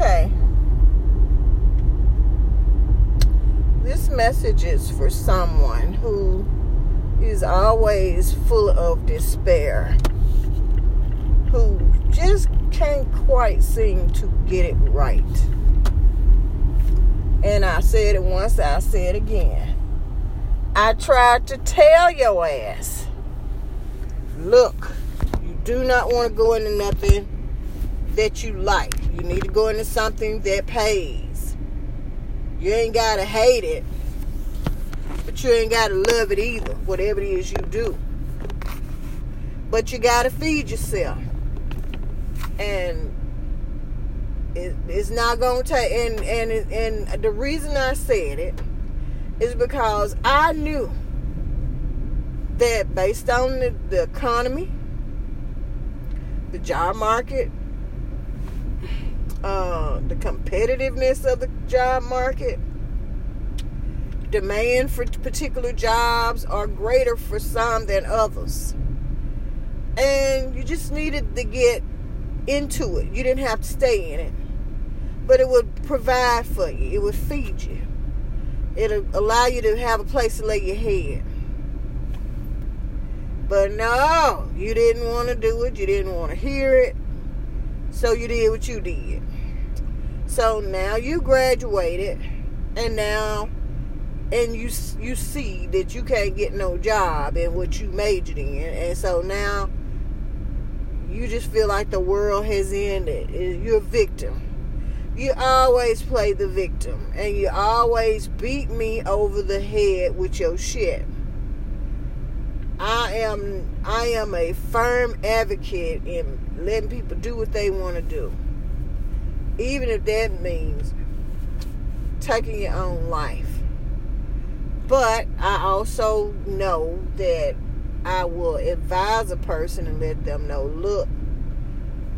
Okay. This message is for someone who is always full of despair, who just can't quite seem to get it right. And I said it once, I said it again. I tried to tell your ass look, you do not want to go into nothing that you like. You need to go into something that pays. You ain't got to hate it, but you ain't got to love it either, whatever it is you do. But you got to feed yourself. And it, it's not going to take, and, and, and the reason I said it is because I knew that based on the, the economy, the job market, uh, the competitiveness of the job market, demand for particular jobs are greater for some than others. And you just needed to get into it. You didn't have to stay in it. But it would provide for you, it would feed you, it'll allow you to have a place to lay your head. But no, you didn't want to do it. You didn't want to hear it. So you did what you did. So now you graduated, and now, and you you see that you can't get no job in what you majored in, and so now you just feel like the world has ended. Eh, you're a victim. You always play the victim, and you always beat me over the head with your shit. I am I am a firm advocate in letting people do what they want to do. Even if that means taking your own life. But I also know that I will advise a person and let them know, look,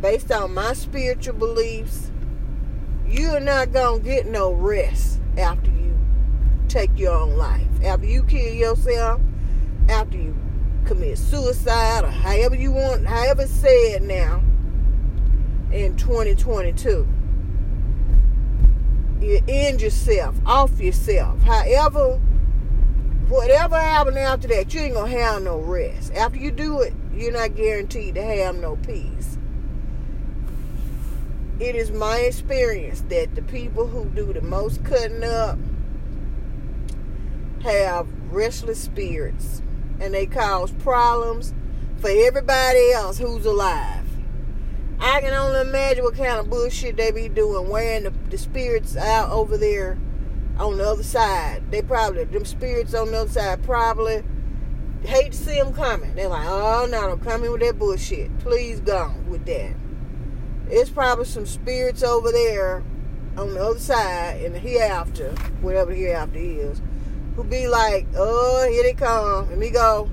based on my spiritual beliefs, you're not going to get no rest after you take your own life. After you kill yourself, after you commit suicide or however you want, however it's said now in 2022. You end yourself, off yourself. However, whatever happened after that, you ain't gonna have no rest. After you do it, you're not guaranteed to have no peace. It is my experience that the people who do the most cutting up have restless spirits and they cause problems for everybody else who's alive. I can only imagine what kind of bullshit they be doing, wearing the, the spirits out over there on the other side. They probably, them spirits on the other side probably hate to see them coming. They're like, oh no, don't come in with that bullshit. Please go with that. It's probably some spirits over there on the other side in the hereafter, whatever the hereafter is, who be like, oh, here they come. Let me go.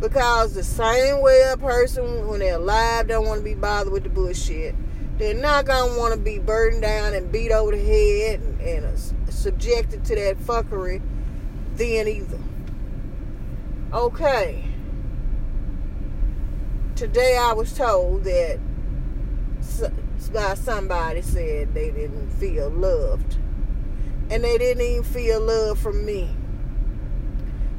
Because the same way a person, when they're alive, don't want to be bothered with the bullshit, they're not to want to be burdened down and beat over the head and, and uh, subjected to that fuckery then either. Okay. Today I was told that by somebody said they didn't feel loved and they didn't even feel love from me.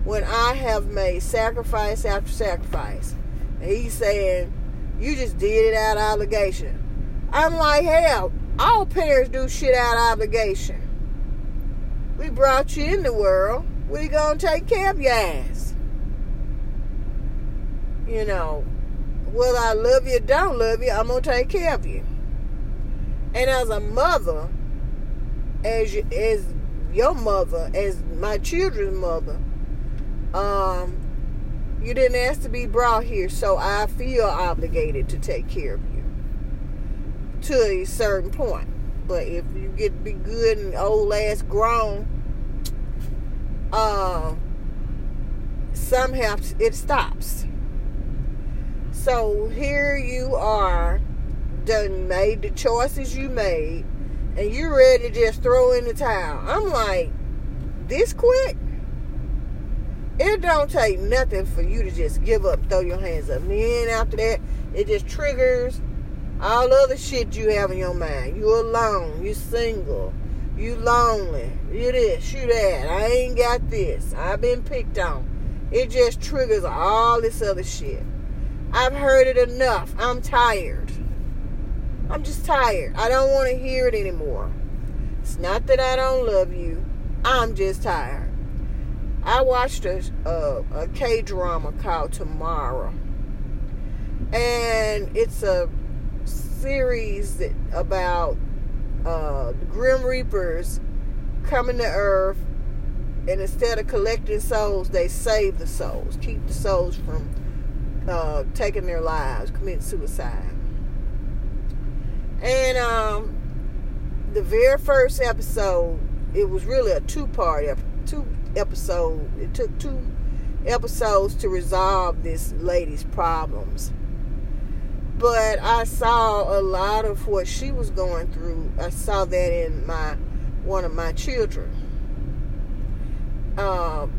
When I have made sacrifice after sacrifice, and he's saying, You just did it out of obligation. I'm like, Hell, all parents do shit out of obligation. We brought you in the world. We gonna take care of your ass. You know, whether I love you or don't love you, I'm gonna take care of you. And as a mother, as you, as your mother, as my children's mother, um, you didn't ask to be brought here, so I feel obligated to take care of you to a certain point. But if you get to be good and old ass grown, uh, somehow it stops. So here you are, done made the choices you made and you're ready to just throw in the towel. I'm like, this quick? It don't take nothing for you to just give up, throw your hands up. And then after that, it just triggers All other shit you have in your mind. You alone. You single. You lonely. You this. You that. I ain't got this. I've been picked on. It just triggers all this other shit. I've heard it enough. I'm tired. I'm just tired. I don't want to hear it anymore. It's not that I don't love you. I'm just tired. I watched a, a, a K drama called Tomorrow. And it's a series about uh, Grim Reapers coming to Earth. And instead of collecting souls, they save the souls, keep the souls from uh, taking their lives, committing suicide. And um, the very first episode, it was really a two-part two episode. It took two episodes to resolve this lady's problems. But I saw a lot of what she was going through. I saw that in my one of my children. Um,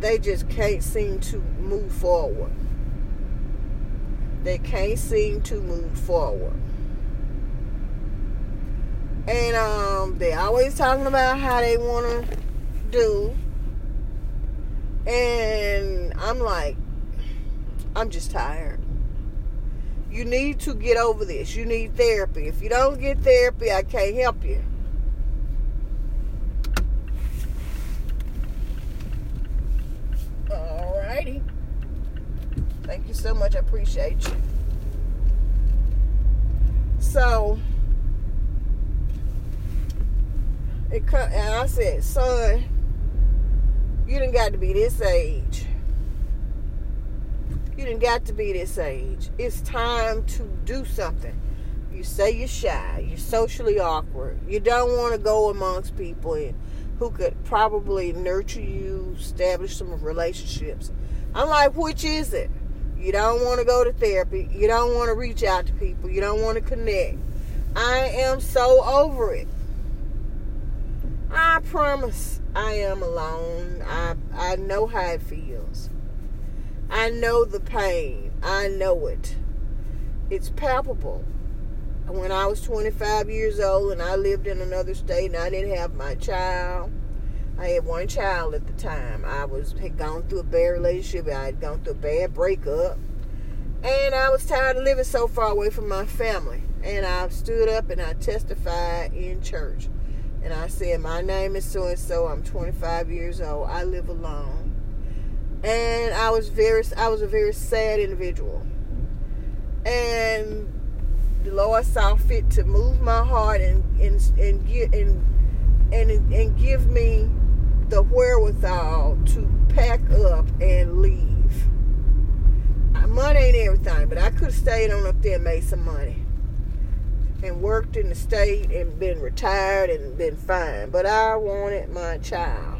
they just can't seem to move forward. They can't seem to move forward. And um, they always talking about how they want to do and I'm like, I'm just tired. You need to get over this. You need therapy. If you don't get therapy, I can't help you. Alrighty. Thank you so much. I appreciate you. So, it and I said, son, you didn't got to be this age. You didn't got to be this age. It's time to do something. You say you're shy, you're socially awkward, you don't want to go amongst people and who could probably nurture you, establish some relationships. I'm like, which is it? You don't want to go to therapy. You don't want to reach out to people. You don't want to connect. I am so over it. I promise I am alone. I I know how it feels. I know the pain. I know it. It's palpable. When I was 25 years old and I lived in another state and I didn't have my child, I had one child at the time. I was had gone through a bad relationship. I had gone through a bad breakup, and I was tired of living so far away from my family. And I stood up and I testified in church and I said, My name is so and so. I'm 25 years old. I live alone. And I was very, I was a very sad individual. And the Lord saw fit to move my heart and and and give and and and give me the wherewithal to pack up and leave. Money ain't everything, but I could have stayed on up there and made some money and worked in the state and been retired and been fine. But I wanted my child.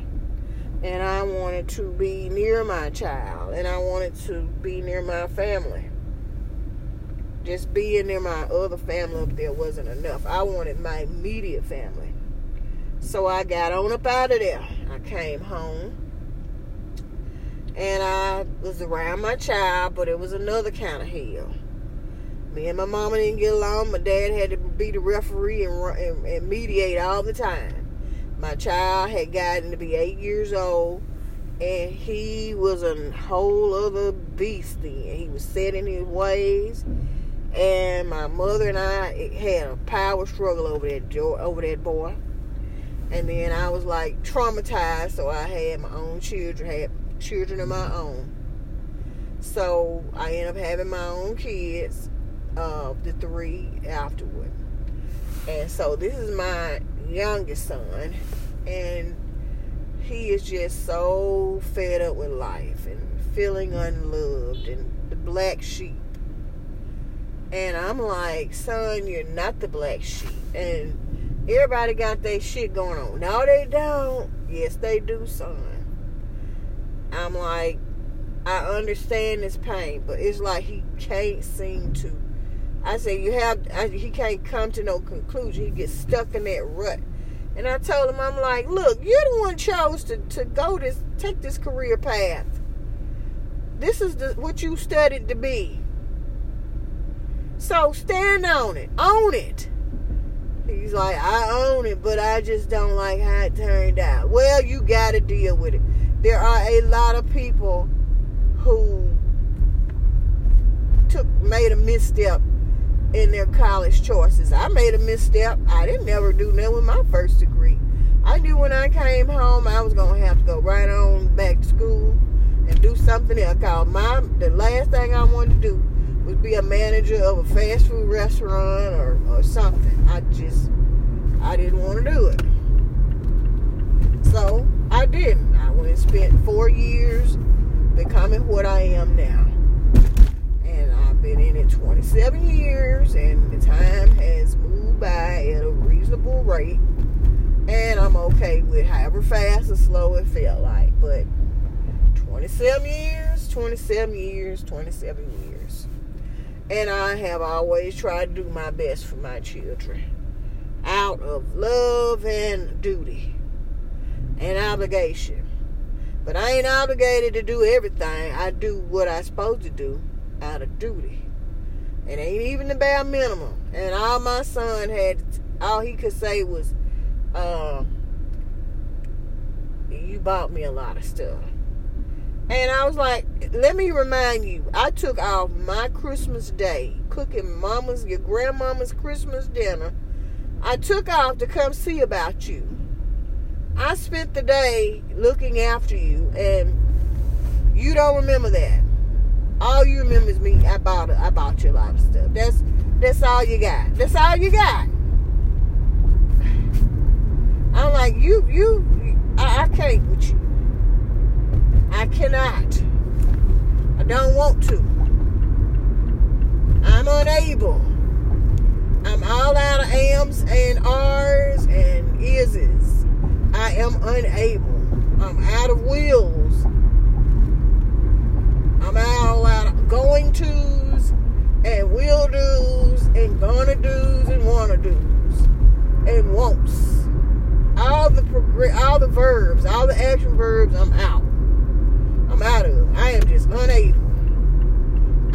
And I wanted to be near my child. And I wanted to be near my family. Just being near my other family up there wasn't enough. I wanted my immediate family. So I got on up out of there. I came home. And I was around my child, but it was another kind of hell me and my mama didn't get along. My dad had to be the referee and, and, and mediate all the time. My child had gotten to be eight years old, and he was a whole other beast then. He was set in his ways, and my mother and I had a power struggle over that over that boy. And then I was like traumatized, so I had my own children, had children of my own. So I ended up having my own kids of the three afterward. And so this is my youngest son, and he is just so fed up with life and feeling unloved and the black sheep. And I'm like, son, you're not the black sheep. And everybody got their shit going on. No, they don't. Yes, they do, son. I'm like, I understand this pain, but it's like he can't seem to I said, you have, I, he can't come to no conclusion. He gets stuck in that rut. And I told him, I'm like, look, you're the one chose to, to go this, take this career path. This is the, what you studied to be. So stand on it. Own it. He's like, I own it, but I just don't like how it turned out. Well, you got to deal with it. There are a lot of people who took made a misstep in their college choices. I made a misstep. I didn't never do that with my first degree. I knew when I came home I was gonna have to go right on back to school and do something else. Cause my the last thing I wanted to do was be a manager of a fast food restaurant or, or something. I just I didn't want to do it. So I didn't. I went and spent four years becoming what I am now. I've been in it 27 years and the time has moved by at a reasonable rate. And I'm okay with however fast or slow it felt like. But 27 years, 27 years, 27 years. And I have always tried to do my best for my children out of love and duty and obligation. But I ain't obligated to do everything. I do what I supposed to do out of duty. It ain't even the bare minimum. And all my son had, all he could say was, um, you bought me a lot of stuff. And I was like, let me remind you, I took off my Christmas day, cooking mama's, your grandmama's Christmas dinner. I took off to come see about you. I spent the day looking after you, and you don't remember that. All you remember is me. I bought I bought you a lot of stuff. That's that's all you got. That's all you got. I'm like you you I, I can't with you. I cannot. I don't want to. I'm unable. I'm all out of M's and R's and is's. I am unable. I'm out of wills. I'm all out of going tos and will do's and gonna do's and wanna do's and won'ts. All the progr- all the verbs, all the action verbs, I'm out. I'm out of. I am just unable.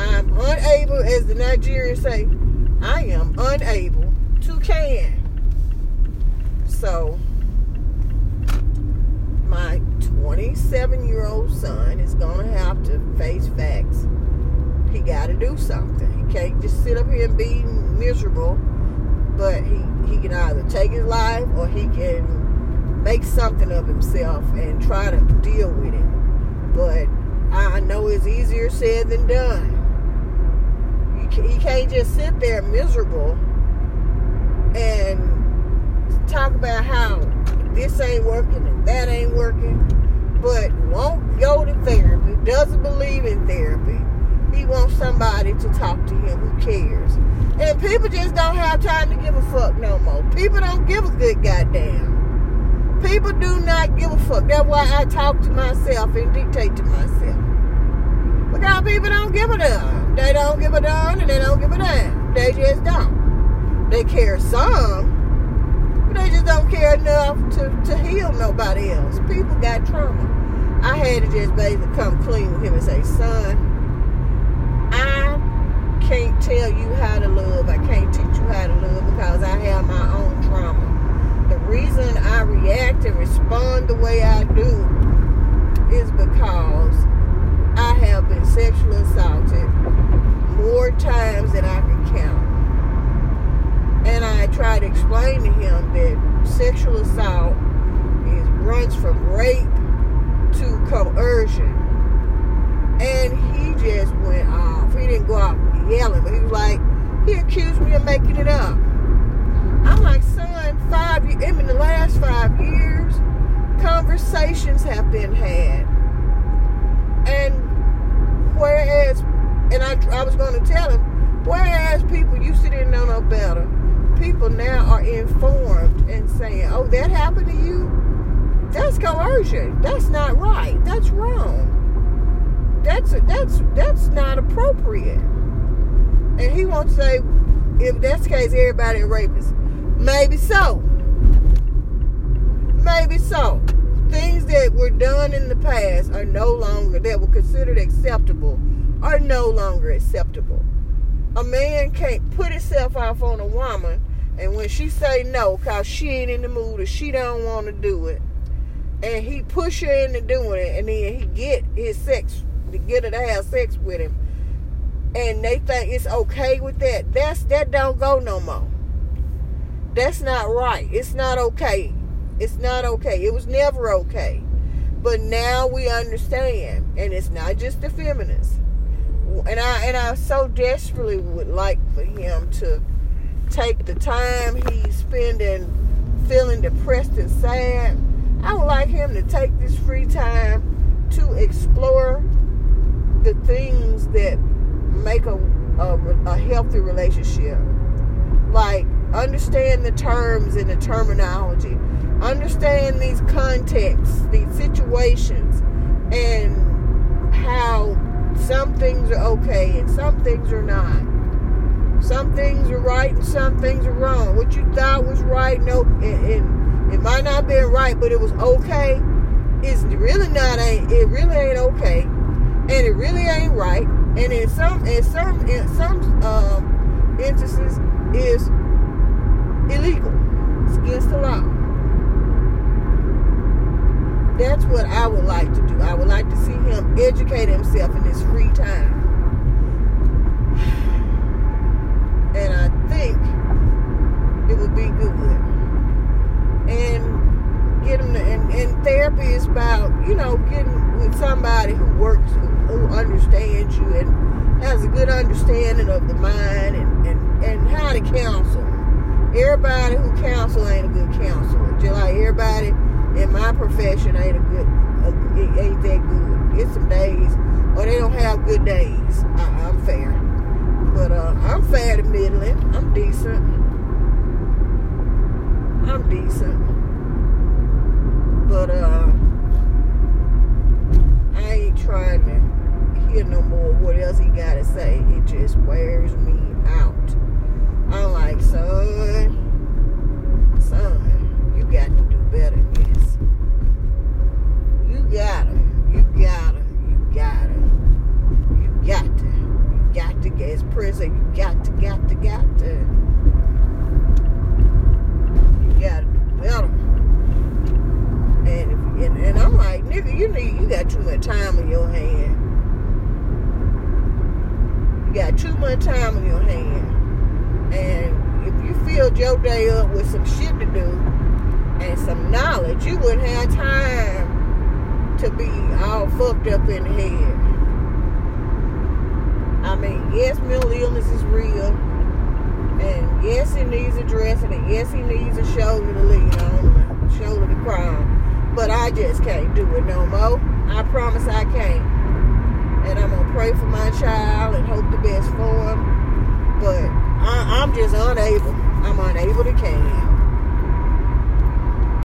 I'm unable, as the Nigerians say, I am unable to can. So my 27 year old son is going to have to face facts. He got to do something. He can't just sit up here and be miserable, but he, he can either take his life or he can make something of himself and try to deal with it. But I know it's easier said than done. He can't just sit there miserable and talk about how this ain't working and that ain't working, but won't go to therapy, doesn't believe in therapy. He wants somebody to talk to him who cares. And people just don't have time to give a fuck no more. People don't give a good goddamn. People do not give a fuck. That's why I talk to myself and dictate to myself. Because people don't give a damn. They don't give a damn and they don't give a damn. They just don't. They care some, but they just don't care enough to, to heal nobody else. People got trauma. I had to just basically come clean with him and say, son, can't tell you how to love. I can't teach you how to love because I have my own trauma. The reason I react and respond the way I do is because I have been sexually assaulted more times than I can count. And I try to explain to him that sexual assault is runs from rape to coercion. And he just went off. He didn't go out yelling, but he was like, he accused me of making it up. I'm like, son, five years in the last five years, conversations have been had. And whereas, and I, I was going to tell him, whereas people used to didn't know no better, people now are informed and saying, oh, that happened to you? That's coercion. That's not right. That's wrong. That's that's that's not appropriate. And he won't say, if that's the case, everybody a rapist. Maybe so. Maybe so. Things that were done in the past are no longer, that were considered acceptable, are no longer acceptable. a man can't put himself off on a woman, and when she say no, cause she ain't in the mood or she don't want to do it, and he push her into doing it, and then he get his sex to get her to have sex with him, and they think it's okay with that. That's that don't go no more. That's not right. It's not okay. It's not okay. It was never okay. But now we understand, and it's not just the feminists. And I and I so desperately would like for him to take the time he's spending feeling depressed and sad. I would like him to take this free time to explore the things that make a, a, a healthy relationship. Like understand the terms and the terminology understand these contexts, these situations, and how some things are okay and some things are not. Some things are right and some things are wrong. What you thought was right, no, and, and it might not be right, but it was okay. It's really not. It really ain't okay, and it really ain't right. And in some, in some, in some um, instances, is illegal. It's against the law that's what I would like to do. I would like to see him educate himself in his free time. And I think it would be good. And get him to, and, and therapy is about, you know, getting with somebody who works, who, who understands you and has a good understanding of the mind and, and, and how to counsel. Everybody who counsel ain't a good counselor. Just like everybody in my profession ain't a good, a, ain't that good. Get some days, or they don't have good days. I, am fair, but uh, I'm fair to middling. I'm decent. I'm decent, but uh, I ain't trying to hear no more what else he got to say. It just wears me out. I'm like, son, son, you got to do better This, you gotta, you gotta, you gotta, you got to, you got to get his prison. You got to, got to, got to. You gotta do better. And, if, and and I'm like, nigga, you need, you got too time in your hand. You got too much time in your hand. And if you filled your day up with some shit to do and some knowledge, you wouldn't have time to be all fucked up in the head. I mean, yes, mental illness is real. And yes, he needs addressing. And yes, he needs a shoulder to lean on, shoulder to cry on. But I just can't do it no more. I promise I can't. And I'm to pray for my child and hope the best for him. But I, I'm just unable. I'm unable to can.